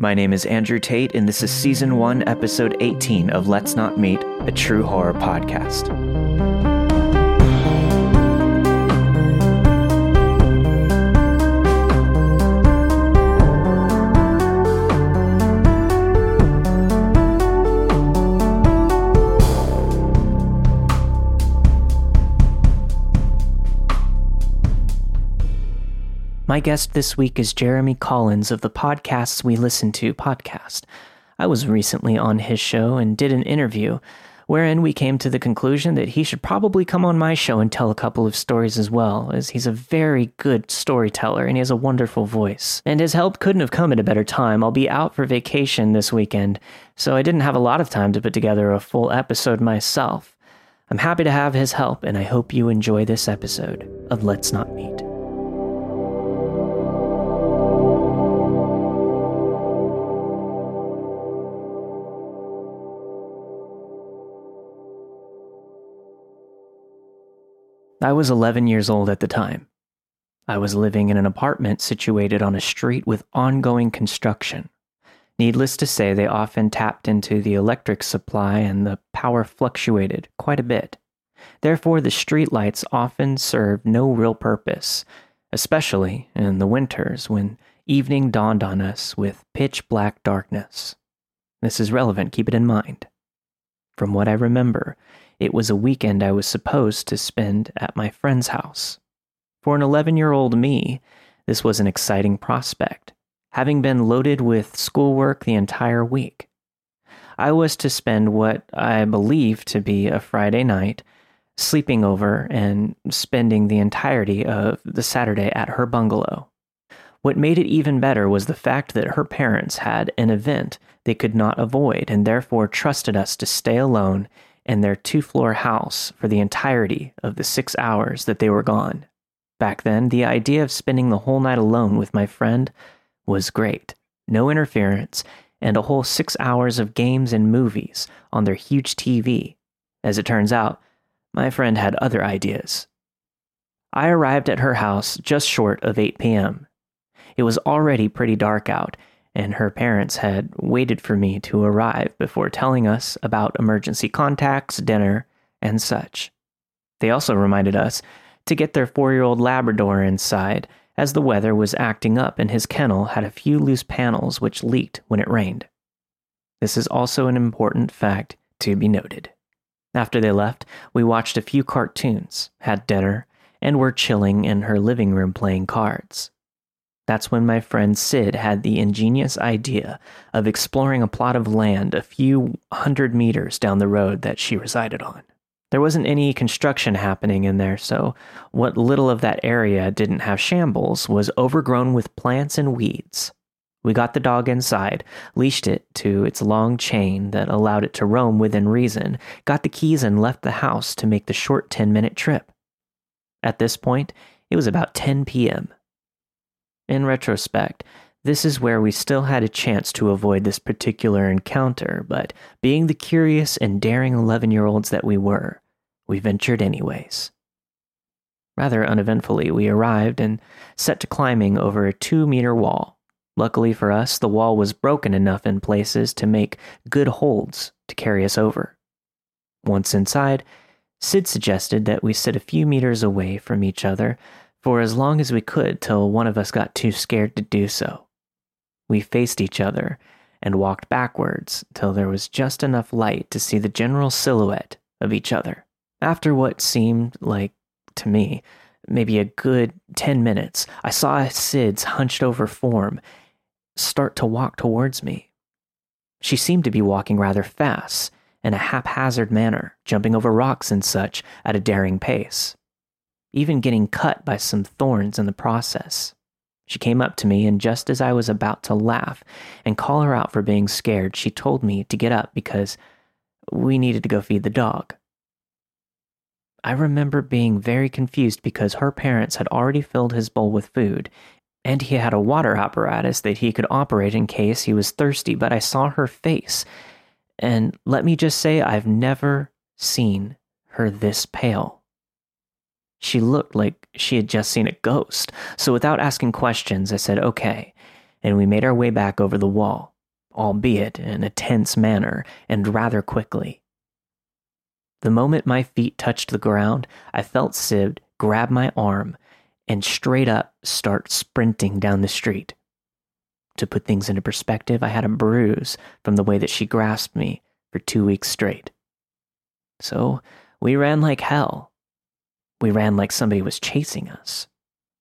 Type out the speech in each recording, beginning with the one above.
My name is Andrew Tate, and this is Season 1, Episode 18 of Let's Not Meet, a true horror podcast. My guest this week is Jeremy Collins of the Podcasts We Listen To podcast. I was recently on his show and did an interview wherein we came to the conclusion that he should probably come on my show and tell a couple of stories as well, as he's a very good storyteller and he has a wonderful voice. And his help couldn't have come at a better time. I'll be out for vacation this weekend, so I didn't have a lot of time to put together a full episode myself. I'm happy to have his help, and I hope you enjoy this episode of Let's Not Meet. I was 11 years old at the time. I was living in an apartment situated on a street with ongoing construction. Needless to say, they often tapped into the electric supply and the power fluctuated quite a bit. Therefore, the streetlights often served no real purpose, especially in the winters when evening dawned on us with pitch black darkness. This is relevant, keep it in mind. From what I remember, it was a weekend I was supposed to spend at my friend's house. For an 11 year old me, this was an exciting prospect, having been loaded with schoolwork the entire week. I was to spend what I believe to be a Friday night sleeping over and spending the entirety of the Saturday at her bungalow. What made it even better was the fact that her parents had an event they could not avoid and therefore trusted us to stay alone in their two floor house for the entirety of the six hours that they were gone. Back then, the idea of spending the whole night alone with my friend was great. No interference, and a whole six hours of games and movies on their huge TV. As it turns out, my friend had other ideas. I arrived at her house just short of 8 p.m. It was already pretty dark out, and her parents had waited for me to arrive before telling us about emergency contacts, dinner, and such. They also reminded us to get their four year old Labrador inside, as the weather was acting up and his kennel had a few loose panels which leaked when it rained. This is also an important fact to be noted. After they left, we watched a few cartoons, had dinner, and were chilling in her living room playing cards. That's when my friend Sid had the ingenious idea of exploring a plot of land a few hundred meters down the road that she resided on. There wasn't any construction happening in there, so what little of that area didn't have shambles was overgrown with plants and weeds. We got the dog inside, leashed it to its long chain that allowed it to roam within reason, got the keys, and left the house to make the short 10 minute trip. At this point, it was about 10 p.m. In retrospect, this is where we still had a chance to avoid this particular encounter, but being the curious and daring 11 year olds that we were, we ventured anyways. Rather uneventfully, we arrived and set to climbing over a two meter wall. Luckily for us, the wall was broken enough in places to make good holds to carry us over. Once inside, Sid suggested that we sit a few meters away from each other for as long as we could till one of us got too scared to do so. We faced each other and walked backwards till there was just enough light to see the general silhouette of each other. After what seemed like, to me, maybe a good 10 minutes, I saw Sid's hunched over form start to walk towards me. She seemed to be walking rather fast, in a haphazard manner, jumping over rocks and such at a daring pace even getting cut by some thorns in the process. She came up to me, and just as I was about to laugh and call her out for being scared, she told me to get up because we needed to go feed the dog. I remember being very confused because her parents had already filled his bowl with food, and he had a water apparatus that he could operate in case he was thirsty, but I saw her face, and let me just say I've never seen her this pale. She looked like she had just seen a ghost. So without asking questions, I said, okay, and we made our way back over the wall, albeit in a tense manner and rather quickly. The moment my feet touched the ground, I felt Sid grab my arm and straight up start sprinting down the street. To put things into perspective, I had a bruise from the way that she grasped me for two weeks straight. So we ran like hell. We ran like somebody was chasing us.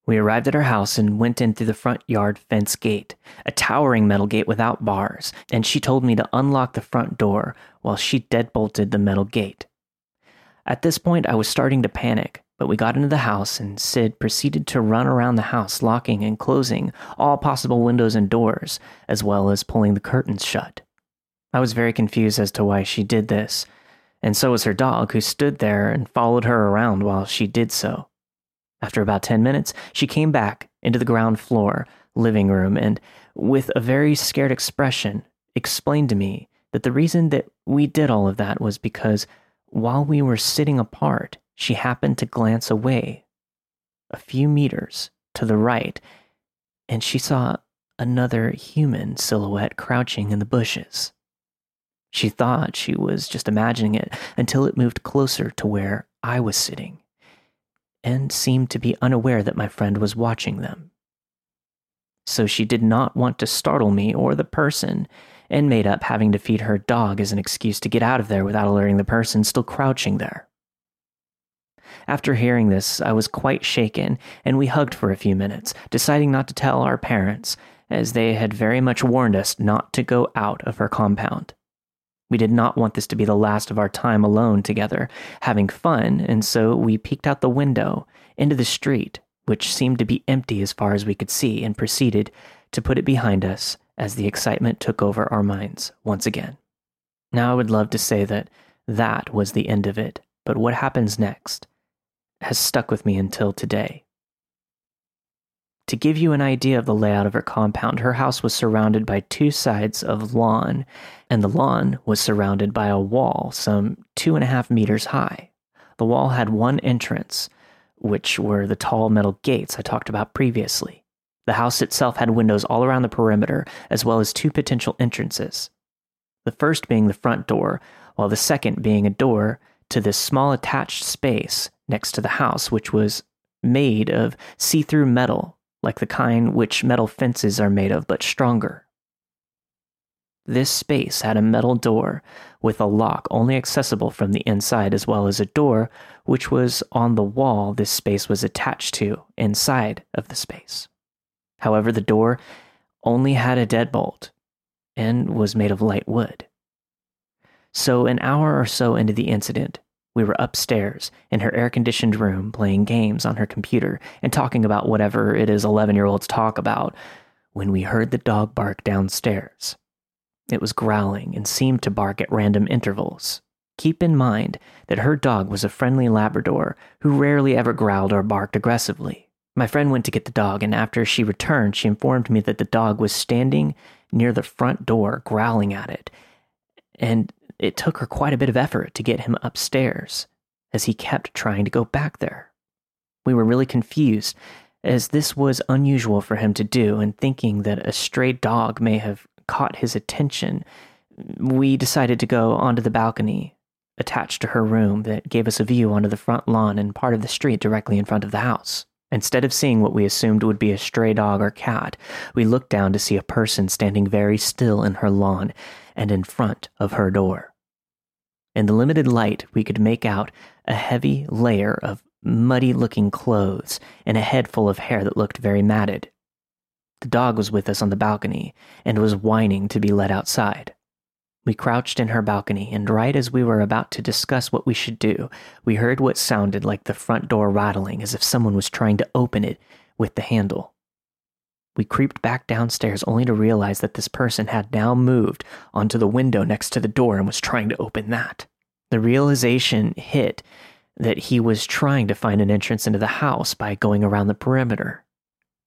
We arrived at our house and went in through the front yard fence gate, a towering metal gate without bars, and she told me to unlock the front door while she deadbolted the metal gate. At this point, I was starting to panic, but we got into the house and Sid proceeded to run around the house, locking and closing all possible windows and doors, as well as pulling the curtains shut. I was very confused as to why she did this, and so was her dog, who stood there and followed her around while she did so. After about 10 minutes, she came back into the ground floor living room and, with a very scared expression, explained to me that the reason that we did all of that was because while we were sitting apart, she happened to glance away a few meters to the right, and she saw another human silhouette crouching in the bushes. She thought she was just imagining it until it moved closer to where I was sitting and seemed to be unaware that my friend was watching them. So she did not want to startle me or the person and made up having to feed her dog as an excuse to get out of there without alerting the person still crouching there. After hearing this, I was quite shaken, and we hugged for a few minutes, deciding not to tell our parents, as they had very much warned us not to go out of her compound. We did not want this to be the last of our time alone together, having fun, and so we peeked out the window into the street, which seemed to be empty as far as we could see, and proceeded to put it behind us as the excitement took over our minds once again. Now, I would love to say that that was the end of it, but what happens next has stuck with me until today. To give you an idea of the layout of her compound, her house was surrounded by two sides of lawn, and the lawn was surrounded by a wall some two and a half meters high. The wall had one entrance, which were the tall metal gates I talked about previously. The house itself had windows all around the perimeter, as well as two potential entrances. The first being the front door, while the second being a door to this small attached space next to the house, which was made of see through metal, like the kind which metal fences are made of, but stronger. This space had a metal door with a lock only accessible from the inside, as well as a door which was on the wall this space was attached to inside of the space. However, the door only had a deadbolt and was made of light wood. So, an hour or so into the incident, we were upstairs in her air conditioned room playing games on her computer and talking about whatever it is 11 year olds talk about when we heard the dog bark downstairs. It was growling and seemed to bark at random intervals. Keep in mind that her dog was a friendly Labrador who rarely ever growled or barked aggressively. My friend went to get the dog, and after she returned, she informed me that the dog was standing near the front door, growling at it. And it took her quite a bit of effort to get him upstairs, as he kept trying to go back there. We were really confused, as this was unusual for him to do, and thinking that a stray dog may have caught his attention, we decided to go onto the balcony attached to her room that gave us a view onto the front lawn and part of the street directly in front of the house. Instead of seeing what we assumed would be a stray dog or cat, we looked down to see a person standing very still in her lawn and in front of her door. In the limited light, we could make out a heavy layer of muddy looking clothes and a head full of hair that looked very matted. The dog was with us on the balcony and was whining to be let outside. We crouched in her balcony, and right as we were about to discuss what we should do, we heard what sounded like the front door rattling as if someone was trying to open it with the handle. We creeped back downstairs only to realize that this person had now moved onto the window next to the door and was trying to open that. The realization hit that he was trying to find an entrance into the house by going around the perimeter.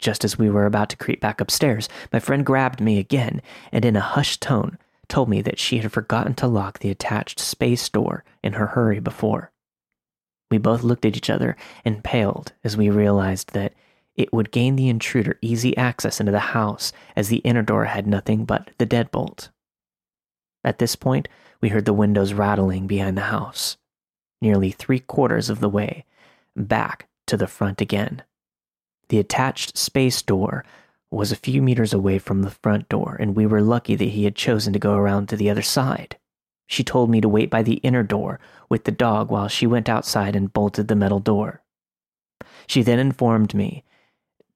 Just as we were about to creep back upstairs, my friend grabbed me again and in a hushed tone told me that she had forgotten to lock the attached space door in her hurry before. We both looked at each other and paled as we realized that it would gain the intruder easy access into the house as the inner door had nothing but the deadbolt. At this point, we heard the windows rattling behind the house, nearly three quarters of the way back to the front again. The attached space door was a few meters away from the front door, and we were lucky that he had chosen to go around to the other side. She told me to wait by the inner door with the dog while she went outside and bolted the metal door. She then informed me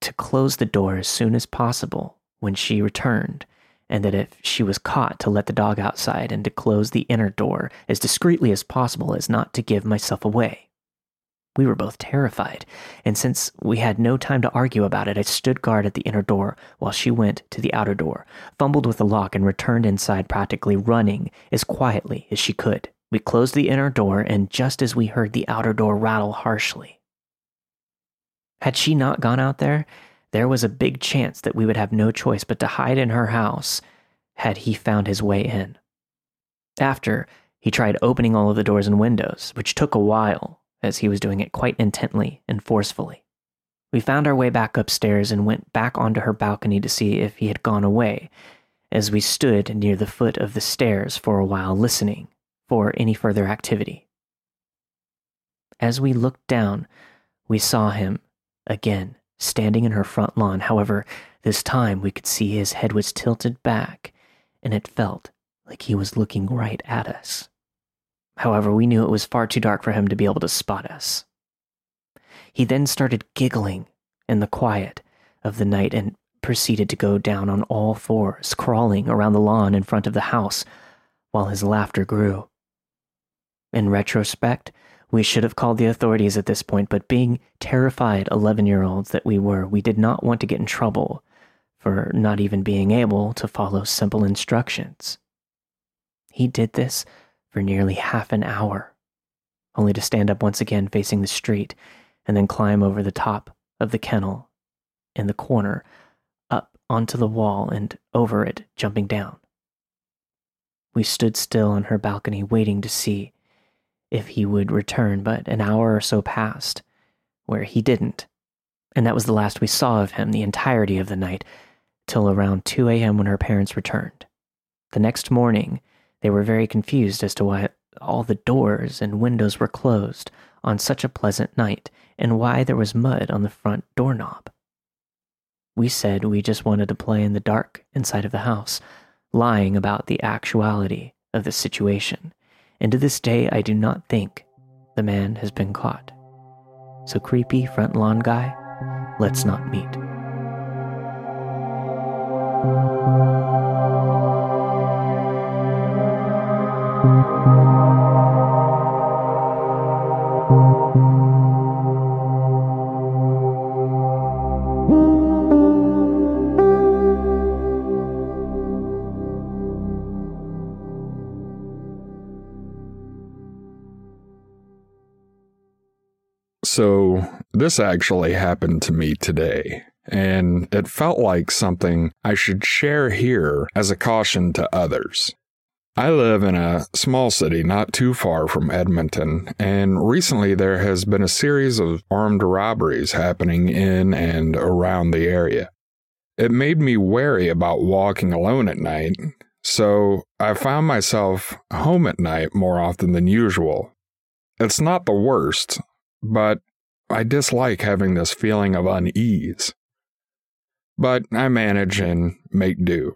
to close the door as soon as possible when she returned, and that if she was caught, to let the dog outside and to close the inner door as discreetly as possible as not to give myself away. We were both terrified, and since we had no time to argue about it, I stood guard at the inner door while she went to the outer door, fumbled with the lock, and returned inside practically running as quietly as she could. We closed the inner door, and just as we heard the outer door rattle harshly. Had she not gone out there, there was a big chance that we would have no choice but to hide in her house had he found his way in. After, he tried opening all of the doors and windows, which took a while as he was doing it quite intently and forcefully. We found our way back upstairs and went back onto her balcony to see if he had gone away, as we stood near the foot of the stairs for a while listening for any further activity. As we looked down, we saw him again standing in her front lawn. However, this time we could see his head was tilted back, and it felt like he was looking right at us. However, we knew it was far too dark for him to be able to spot us. He then started giggling in the quiet of the night and proceeded to go down on all fours, crawling around the lawn in front of the house while his laughter grew. In retrospect, we should have called the authorities at this point, but being terrified 11 year olds that we were, we did not want to get in trouble for not even being able to follow simple instructions. He did this for nearly half an hour, only to stand up once again facing the street and then climb over the top of the kennel in the corner, up onto the wall and over it, jumping down. We stood still on her balcony waiting to see if he would return, but an hour or so passed where he didn't, and that was the last we saw of him the entirety of the night till around 2 a.m. when her parents returned. The next morning, they were very confused as to why all the doors and windows were closed on such a pleasant night and why there was mud on the front doorknob. We said we just wanted to play in the dark inside of the house, lying about the actuality of the situation. And to this day, I do not think the man has been caught. So, creepy front lawn guy, let's not meet. This actually happened to me today, and it felt like something I should share here as a caution to others. I live in a small city not too far from Edmonton, and recently there has been a series of armed robberies happening in and around the area. It made me wary about walking alone at night, so I found myself home at night more often than usual. It's not the worst, but I dislike having this feeling of unease. But I manage and make do.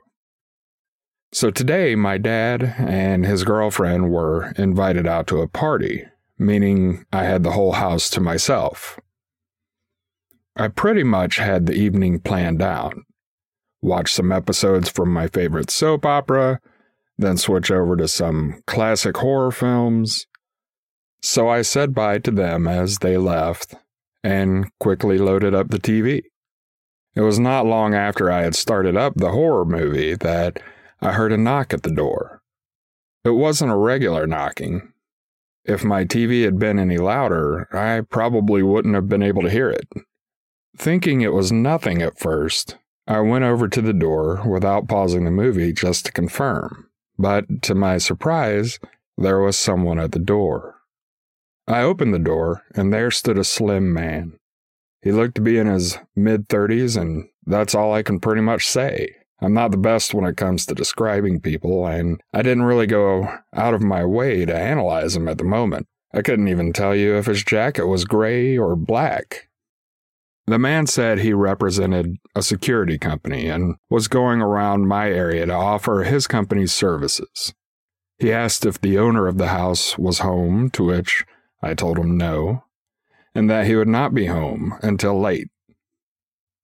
So today, my dad and his girlfriend were invited out to a party, meaning I had the whole house to myself. I pretty much had the evening planned out. Watch some episodes from my favorite soap opera, then switch over to some classic horror films. So I said bye to them as they left and quickly loaded up the TV. It was not long after I had started up the horror movie that I heard a knock at the door. It wasn't a regular knocking. If my TV had been any louder, I probably wouldn't have been able to hear it. Thinking it was nothing at first, I went over to the door without pausing the movie just to confirm. But to my surprise, there was someone at the door. I opened the door, and there stood a slim man. He looked to be in his mid 30s, and that's all I can pretty much say. I'm not the best when it comes to describing people, and I didn't really go out of my way to analyze him at the moment. I couldn't even tell you if his jacket was gray or black. The man said he represented a security company and was going around my area to offer his company's services. He asked if the owner of the house was home, to which I told him no, and that he would not be home until late.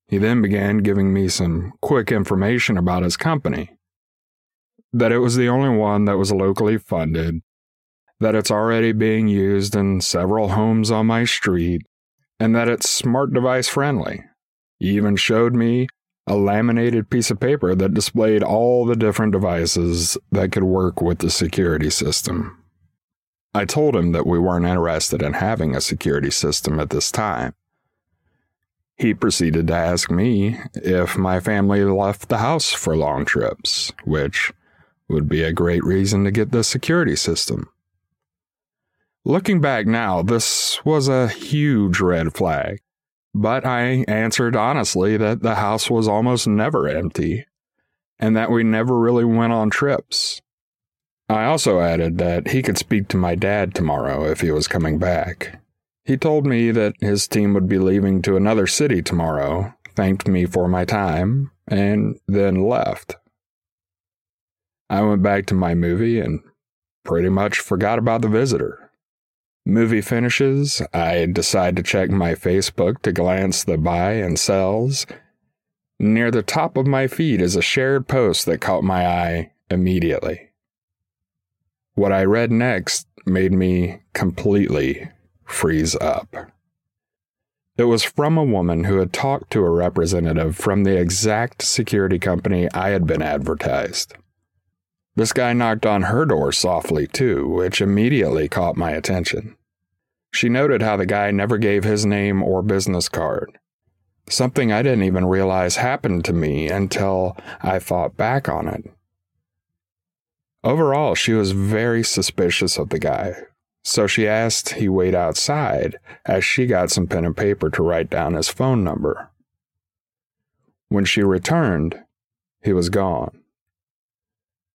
He then began giving me some quick information about his company that it was the only one that was locally funded, that it's already being used in several homes on my street, and that it's smart device friendly. He even showed me a laminated piece of paper that displayed all the different devices that could work with the security system. I told him that we weren't interested in having a security system at this time. He proceeded to ask me if my family left the house for long trips, which would be a great reason to get the security system. Looking back now, this was a huge red flag, but I answered honestly that the house was almost never empty and that we never really went on trips. I also added that he could speak to my dad tomorrow if he was coming back. He told me that his team would be leaving to another city tomorrow, thanked me for my time, and then left. I went back to my movie and pretty much forgot about the visitor. Movie finishes, I decide to check my Facebook to glance the buy and sells. Near the top of my feed is a shared post that caught my eye immediately. What I read next made me completely freeze up. It was from a woman who had talked to a representative from the exact security company I had been advertised. This guy knocked on her door softly, too, which immediately caught my attention. She noted how the guy never gave his name or business card. Something I didn't even realize happened to me until I thought back on it. Overall, she was very suspicious of the guy, so she asked he wait outside as she got some pen and paper to write down his phone number. When she returned, he was gone.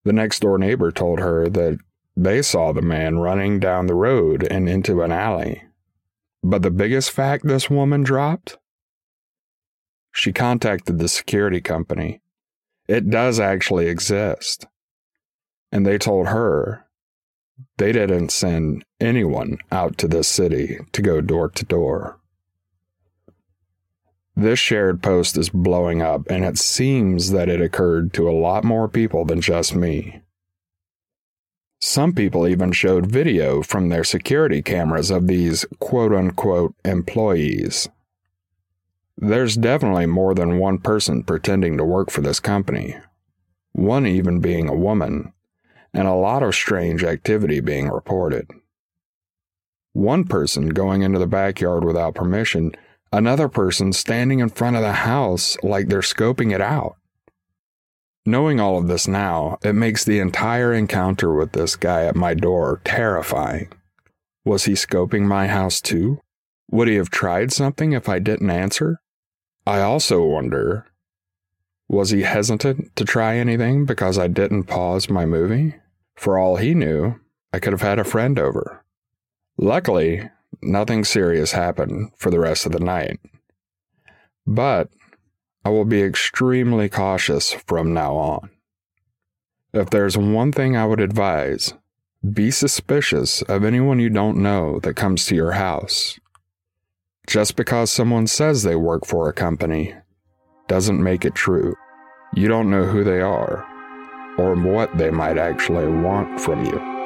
The next door neighbor told her that they saw the man running down the road and into an alley. But the biggest fact this woman dropped? She contacted the security company. It does actually exist. And they told her they didn't send anyone out to this city to go door to door. This shared post is blowing up, and it seems that it occurred to a lot more people than just me. Some people even showed video from their security cameras of these quote unquote employees. There's definitely more than one person pretending to work for this company, one even being a woman and a lot of strange activity being reported. One person going into the backyard without permission, another person standing in front of the house like they're scoping it out. Knowing all of this now, it makes the entire encounter with this guy at my door terrifying. Was he scoping my house too? Would he have tried something if I didn't answer? I also wonder was he hesitant to try anything because I didn't pause my movie? For all he knew, I could have had a friend over. Luckily, nothing serious happened for the rest of the night. But I will be extremely cautious from now on. If there's one thing I would advise, be suspicious of anyone you don't know that comes to your house. Just because someone says they work for a company doesn't make it true. You don't know who they are or what they might actually want from you.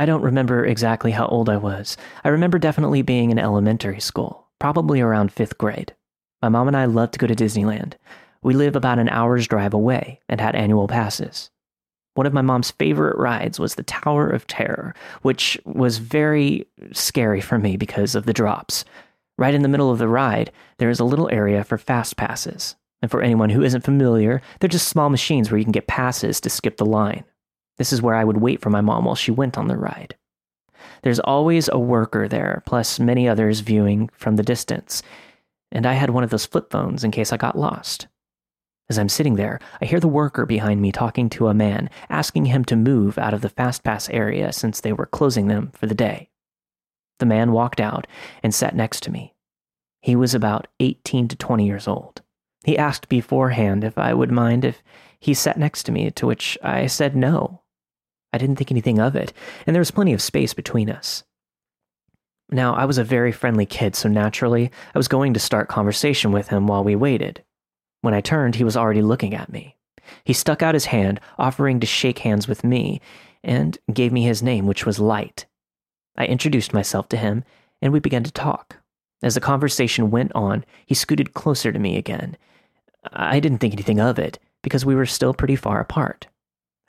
I don't remember exactly how old I was. I remember definitely being in elementary school, probably around fifth grade. My mom and I loved to go to Disneyland. We live about an hour's drive away and had annual passes. One of my mom's favorite rides was the Tower of Terror, which was very scary for me because of the drops. Right in the middle of the ride, there is a little area for fast passes. And for anyone who isn't familiar, they're just small machines where you can get passes to skip the line. This is where I would wait for my mom while she went on the ride. There's always a worker there, plus many others viewing from the distance. And I had one of those flip phones in case I got lost. As I'm sitting there, I hear the worker behind me talking to a man, asking him to move out of the fast pass area since they were closing them for the day. The man walked out and sat next to me. He was about 18 to 20 years old. He asked beforehand if I would mind if he sat next to me, to which I said no. I didn't think anything of it, and there was plenty of space between us. Now, I was a very friendly kid, so naturally, I was going to start conversation with him while we waited. When I turned, he was already looking at me. He stuck out his hand, offering to shake hands with me, and gave me his name, which was Light. I introduced myself to him, and we began to talk. As the conversation went on, he scooted closer to me again. I didn't think anything of it, because we were still pretty far apart.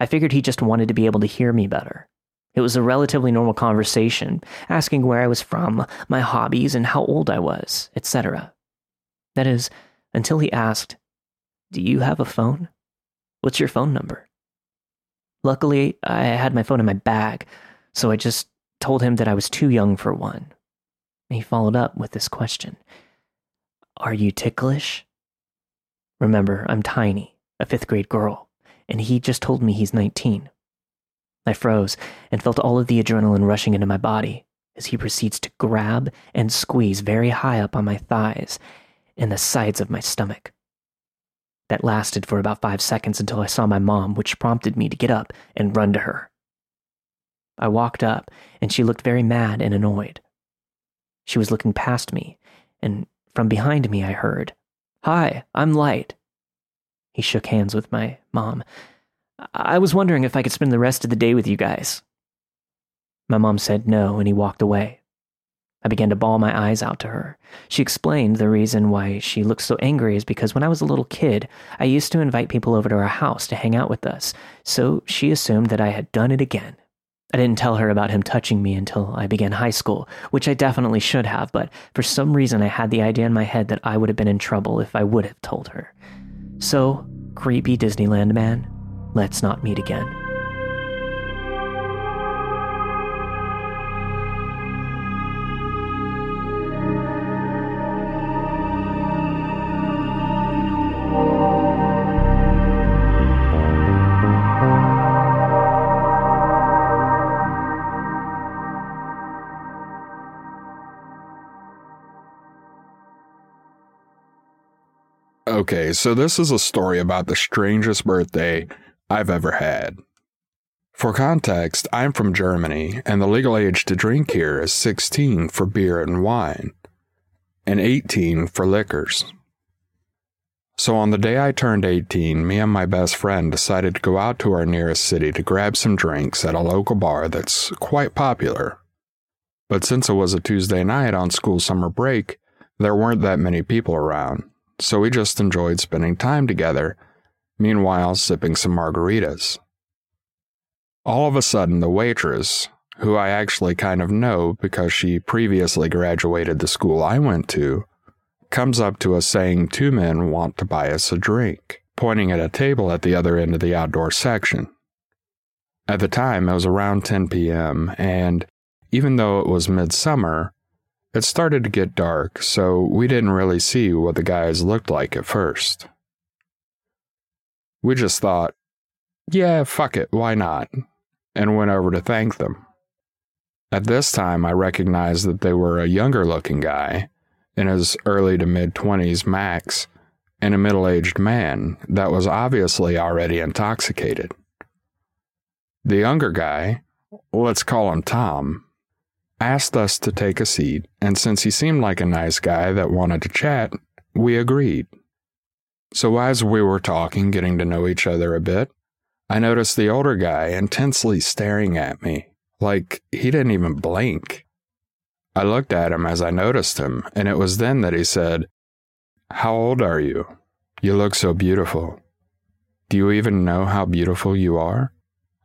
I figured he just wanted to be able to hear me better. It was a relatively normal conversation, asking where I was from, my hobbies, and how old I was, etc. That is, until he asked, Do you have a phone? What's your phone number? Luckily, I had my phone in my bag, so I just told him that I was too young for one. He followed up with this question Are you ticklish? Remember, I'm tiny, a fifth grade girl, and he just told me he's 19. I froze and felt all of the adrenaline rushing into my body as he proceeds to grab and squeeze very high up on my thighs and the sides of my stomach. That lasted for about five seconds until I saw my mom, which prompted me to get up and run to her. I walked up, and she looked very mad and annoyed. She was looking past me, and from behind me I heard, Hi, I'm Light. He shook hands with my mom. I was wondering if I could spend the rest of the day with you guys. My mom said no, and he walked away. I began to bawl my eyes out to her. She explained the reason why she looked so angry is because when I was a little kid, I used to invite people over to our house to hang out with us, so she assumed that I had done it again. I didn't tell her about him touching me until I began high school, which I definitely should have, but for some reason I had the idea in my head that I would have been in trouble if I would have told her. So, creepy Disneyland man, let's not meet again. Okay, so this is a story about the strangest birthday I've ever had. For context, I'm from Germany, and the legal age to drink here is 16 for beer and wine, and 18 for liquors. So on the day I turned 18, me and my best friend decided to go out to our nearest city to grab some drinks at a local bar that's quite popular. But since it was a Tuesday night on school summer break, there weren't that many people around so we just enjoyed spending time together, meanwhile, sipping some margaritas. All of a sudden, the waitress, who I actually kind of know because she previously graduated the school I went to, comes up to us saying two men want to buy us a drink, pointing at a table at the other end of the outdoor section. At the time, it was around 10 p.m., and even though it was midsummer, it started to get dark, so we didn't really see what the guys looked like at first. We just thought, yeah, fuck it, why not? And went over to thank them. At this time, I recognized that they were a younger looking guy, in his early to mid 20s max, and a middle aged man that was obviously already intoxicated. The younger guy, let's call him Tom, asked us to take a seat, and since he seemed like a nice guy that wanted to chat, we agreed. So as we were talking, getting to know each other a bit, I noticed the older guy intensely staring at me, like he didn't even blink. I looked at him as I noticed him, and it was then that he said, How old are you? You look so beautiful. Do you even know how beautiful you are?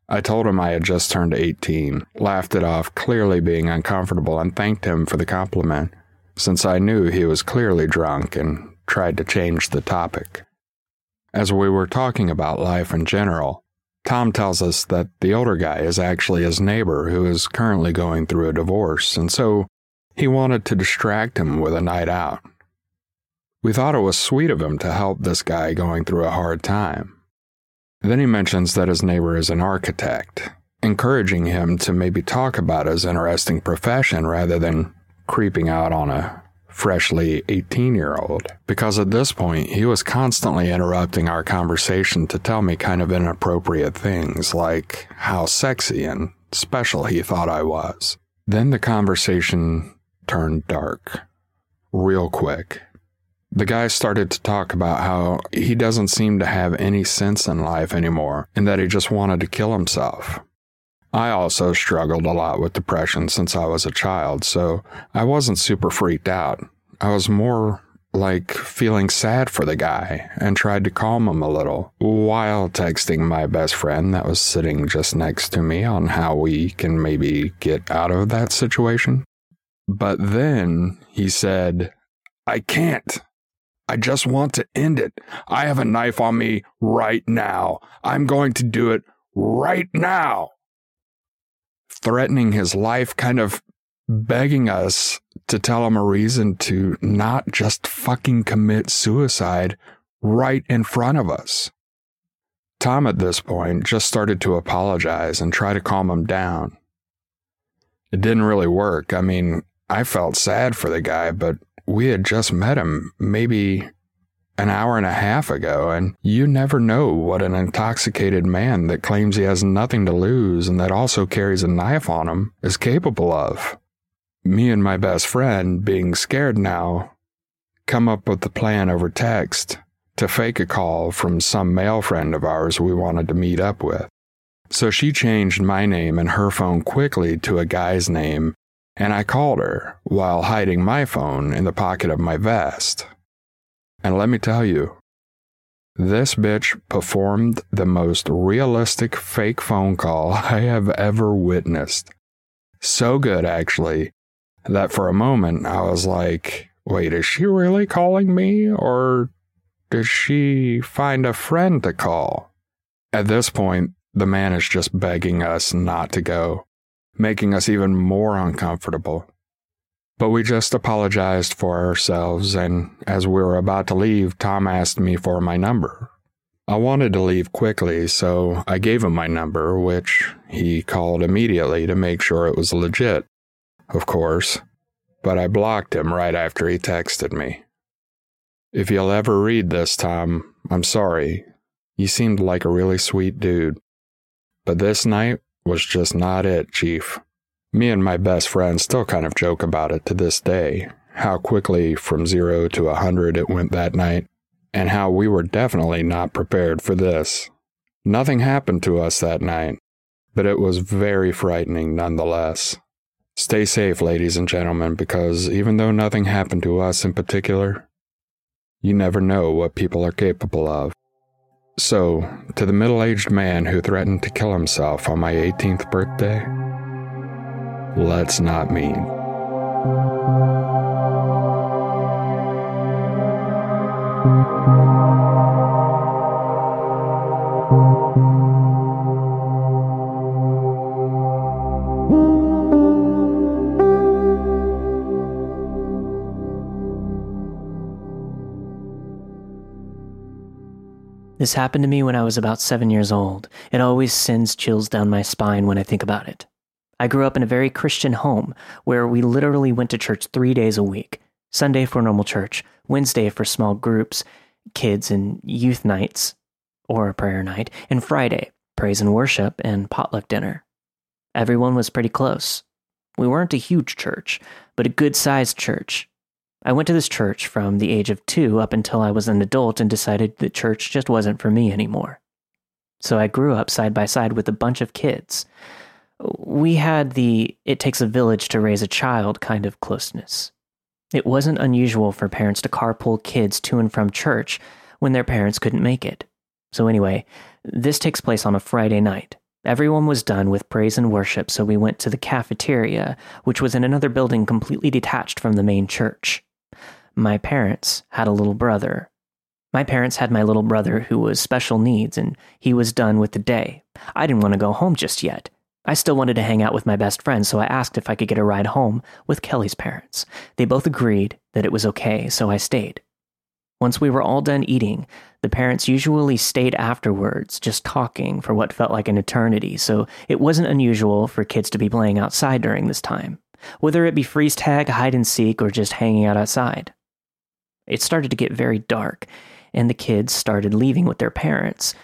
I told him I had just turned 18, laughed it off, clearly being uncomfortable, and thanked him for the compliment, since I knew he was clearly drunk and tried to change the topic. As we were talking about life in general, Tom tells us that the older guy is actually his neighbor who is currently going through a divorce, and so he wanted to distract him with a night out. We thought it was sweet of him to help this guy going through a hard time. Then he mentions that his neighbor is an architect, encouraging him to maybe talk about his interesting profession rather than creeping out on a freshly 18 year old. Because at this point, he was constantly interrupting our conversation to tell me kind of inappropriate things, like how sexy and special he thought I was. Then the conversation turned dark. Real quick. The guy started to talk about how he doesn't seem to have any sense in life anymore and that he just wanted to kill himself. I also struggled a lot with depression since I was a child, so I wasn't super freaked out. I was more like feeling sad for the guy and tried to calm him a little while texting my best friend that was sitting just next to me on how we can maybe get out of that situation. But then he said, I can't. I just want to end it. I have a knife on me right now. I'm going to do it right now. Threatening his life, kind of begging us to tell him a reason to not just fucking commit suicide right in front of us. Tom, at this point, just started to apologize and try to calm him down. It didn't really work. I mean, I felt sad for the guy, but we had just met him maybe an hour and a half ago, and you never know what an intoxicated man that claims he has nothing to lose and that also carries a knife on him is capable of. Me and my best friend, being scared now, come up with the plan over text to fake a call from some male friend of ours we wanted to meet up with. So she changed my name and her phone quickly to a guy's name and I called her while hiding my phone in the pocket of my vest. And let me tell you, this bitch performed the most realistic fake phone call I have ever witnessed. So good, actually, that for a moment I was like, wait, is she really calling me? Or did she find a friend to call? At this point, the man is just begging us not to go making us even more uncomfortable. But we just apologized for ourselves, and as we were about to leave, Tom asked me for my number. I wanted to leave quickly, so I gave him my number, which he called immediately to make sure it was legit. Of course, but I blocked him right after he texted me. If you'll ever read this, Tom, I'm sorry. You seemed like a really sweet dude. But this night was just not it, Chief. Me and my best friend still kind of joke about it to this day how quickly from zero to a hundred it went that night, and how we were definitely not prepared for this. Nothing happened to us that night, but it was very frightening nonetheless. Stay safe, ladies and gentlemen, because even though nothing happened to us in particular, you never know what people are capable of. So, to the middle aged man who threatened to kill himself on my 18th birthday, let's not mean. This happened to me when I was about seven years old. It always sends chills down my spine when I think about it. I grew up in a very Christian home where we literally went to church three days a week Sunday for normal church, Wednesday for small groups, kids and youth nights, or a prayer night, and Friday, praise and worship and potluck dinner. Everyone was pretty close. We weren't a huge church, but a good sized church, I went to this church from the age of two up until I was an adult and decided that church just wasn't for me anymore. So I grew up side by side with a bunch of kids. We had the it takes a village to raise a child kind of closeness. It wasn't unusual for parents to carpool kids to and from church when their parents couldn't make it. So, anyway, this takes place on a Friday night, Everyone was done with praise and worship, so we went to the cafeteria, which was in another building completely detached from the main church. My parents had a little brother. My parents had my little brother who was special needs, and he was done with the day. I didn't want to go home just yet. I still wanted to hang out with my best friend, so I asked if I could get a ride home with Kelly's parents. They both agreed that it was okay, so I stayed. Once we were all done eating, the parents usually stayed afterwards, just talking for what felt like an eternity, so it wasn't unusual for kids to be playing outside during this time, whether it be freeze tag, hide and seek, or just hanging out outside. It started to get very dark, and the kids started leaving with their parents.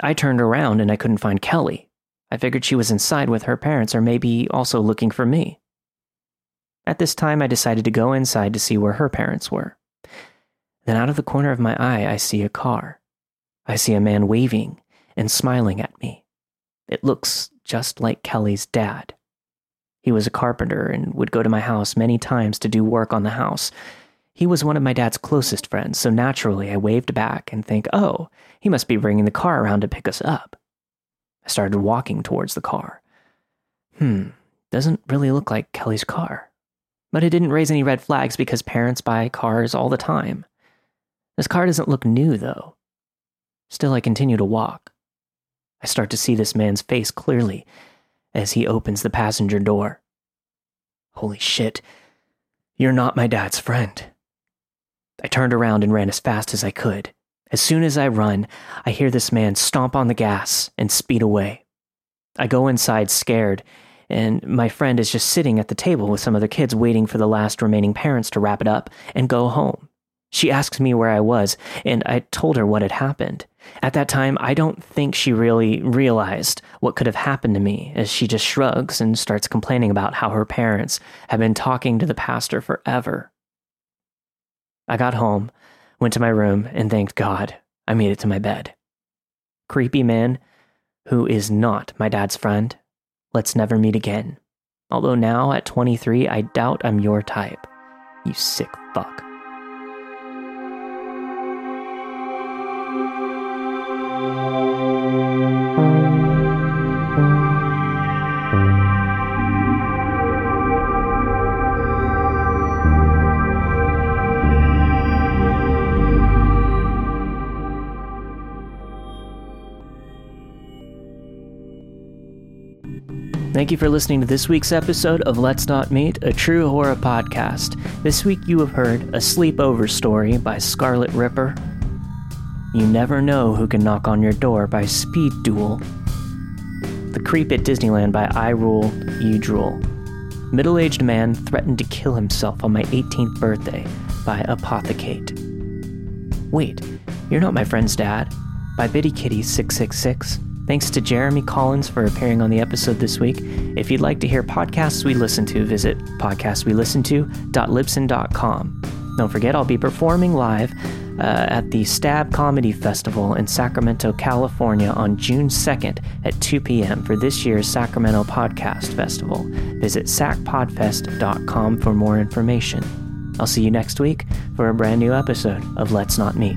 I turned around and I couldn't find Kelly. I figured she was inside with her parents or maybe also looking for me. At this time, I decided to go inside to see where her parents were. Then, out of the corner of my eye, I see a car. I see a man waving and smiling at me. It looks just like Kelly's dad. He was a carpenter and would go to my house many times to do work on the house. He was one of my dad's closest friends, so naturally I waved back and think, oh, he must be bringing the car around to pick us up. I started walking towards the car. Hmm, doesn't really look like Kelly's car. But it didn't raise any red flags because parents buy cars all the time. This car doesn't look new, though. Still, I continue to walk. I start to see this man's face clearly as he opens the passenger door. Holy shit, you're not my dad's friend. I turned around and ran as fast as I could. As soon as I run, I hear this man stomp on the gas and speed away. I go inside scared, and my friend is just sitting at the table with some other kids waiting for the last remaining parents to wrap it up and go home. She asks me where I was, and I told her what had happened. At that time, I don't think she really realized what could have happened to me, as she just shrugs and starts complaining about how her parents have been talking to the pastor forever. I got home, went to my room, and thanked God I made it to my bed. Creepy man, who is not my dad's friend, let's never meet again. Although now, at 23, I doubt I'm your type. You sick fuck. You for listening to this week's episode of Let's Not Meet, a true horror podcast. This week you have heard A Sleepover Story by Scarlet Ripper. You Never Know Who Can Knock on Your Door by Speed Duel. The Creep at Disneyland by I Rule, You Drool. Middle aged man threatened to kill himself on my 18th birthday by Apothecate. Wait, you're not my friend's dad by Bitty Kitty 666. Thanks to Jeremy Collins for appearing on the episode this week. If you'd like to hear podcasts we listen to, visit podcastwelisten2.libsyn.com. Don't forget, I'll be performing live uh, at the Stab Comedy Festival in Sacramento, California on June 2nd at 2 p.m. for this year's Sacramento Podcast Festival. Visit sacpodfest.com for more information. I'll see you next week for a brand new episode of Let's Not Meet.